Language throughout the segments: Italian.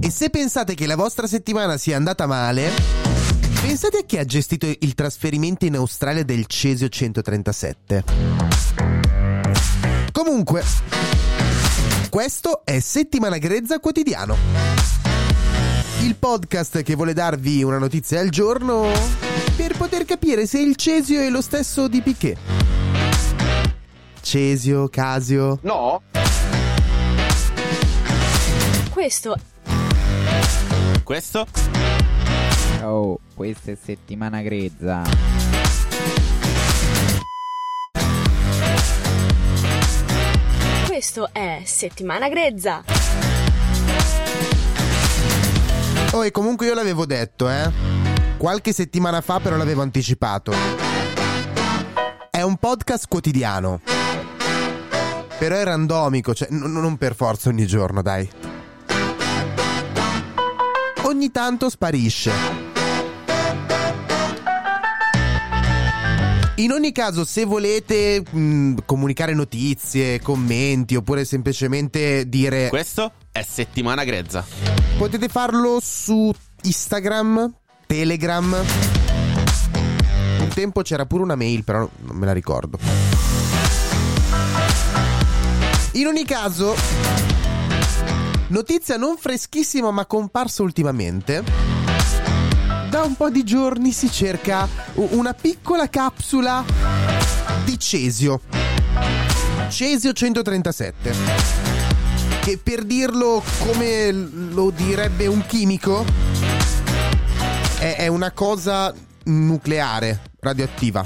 E se pensate che la vostra settimana sia andata male, pensate a chi ha gestito il trasferimento in Australia del Cesio 137. Comunque, questo è Settimana Grezza Quotidiano. Il podcast che vuole darvi una notizia al giorno per poter capire se il Cesio è lo stesso di Piquet. Cesio, Casio. No? Questo Questo? Oh, questa è settimana grezza. Questo è Settimana Grezza. Oh, e comunque io l'avevo detto, eh. Qualche settimana fa però l'avevo anticipato. È un podcast quotidiano. Però è randomico, cioè n- non per forza ogni giorno, dai. Ogni tanto sparisce. In ogni caso, se volete mh, comunicare notizie, commenti oppure semplicemente dire Questo è settimana grezza. Potete farlo su Instagram, Telegram. Un tempo c'era pure una mail, però non me la ricordo. In ogni caso, notizia non freschissima ma comparsa ultimamente. Da un po' di giorni si cerca una piccola capsula di cesio. Cesio 137 che per dirlo come lo direbbe un chimico è una cosa nucleare, radioattiva.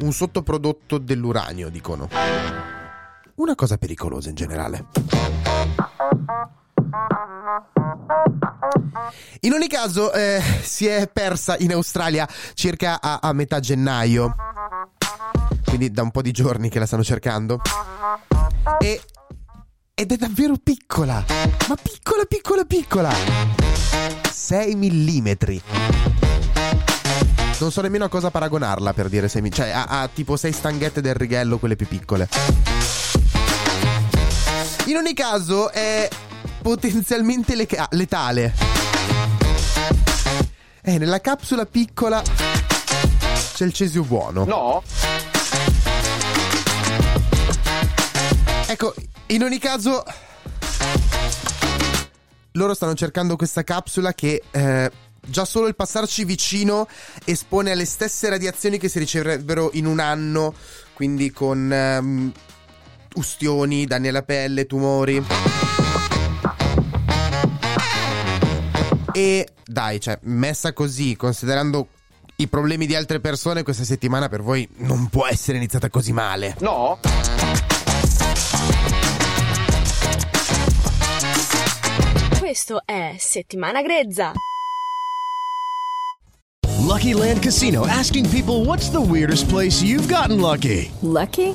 Un sottoprodotto dell'uranio, dicono. Una cosa pericolosa in generale. In ogni caso, eh, si è persa in Australia circa a, a metà gennaio. Quindi da un po' di giorni che la stanno cercando. E, ed è davvero piccola. Ma piccola, piccola, piccola. 6 mm. Non so nemmeno a cosa paragonarla per dire 6 mm. Cioè, a, a tipo 6 stanghette del righello, quelle più piccole. In ogni caso, è potenzialmente leca- letale. E nella capsula piccola c'è il cesio buono. No? Ecco, in ogni caso, loro stanno cercando questa capsula che eh, già solo il passarci vicino espone alle stesse radiazioni che si riceverebbero in un anno, quindi con ehm, ustioni, danni alla pelle, tumori. E dai, cioè, messa così, considerando i problemi di altre persone, questa settimana per voi non può essere iniziata così male. No? Questo è Settimana Grezza. Lucky Land Casino asking people what's the weirdest place you've gotten lucky? Lucky?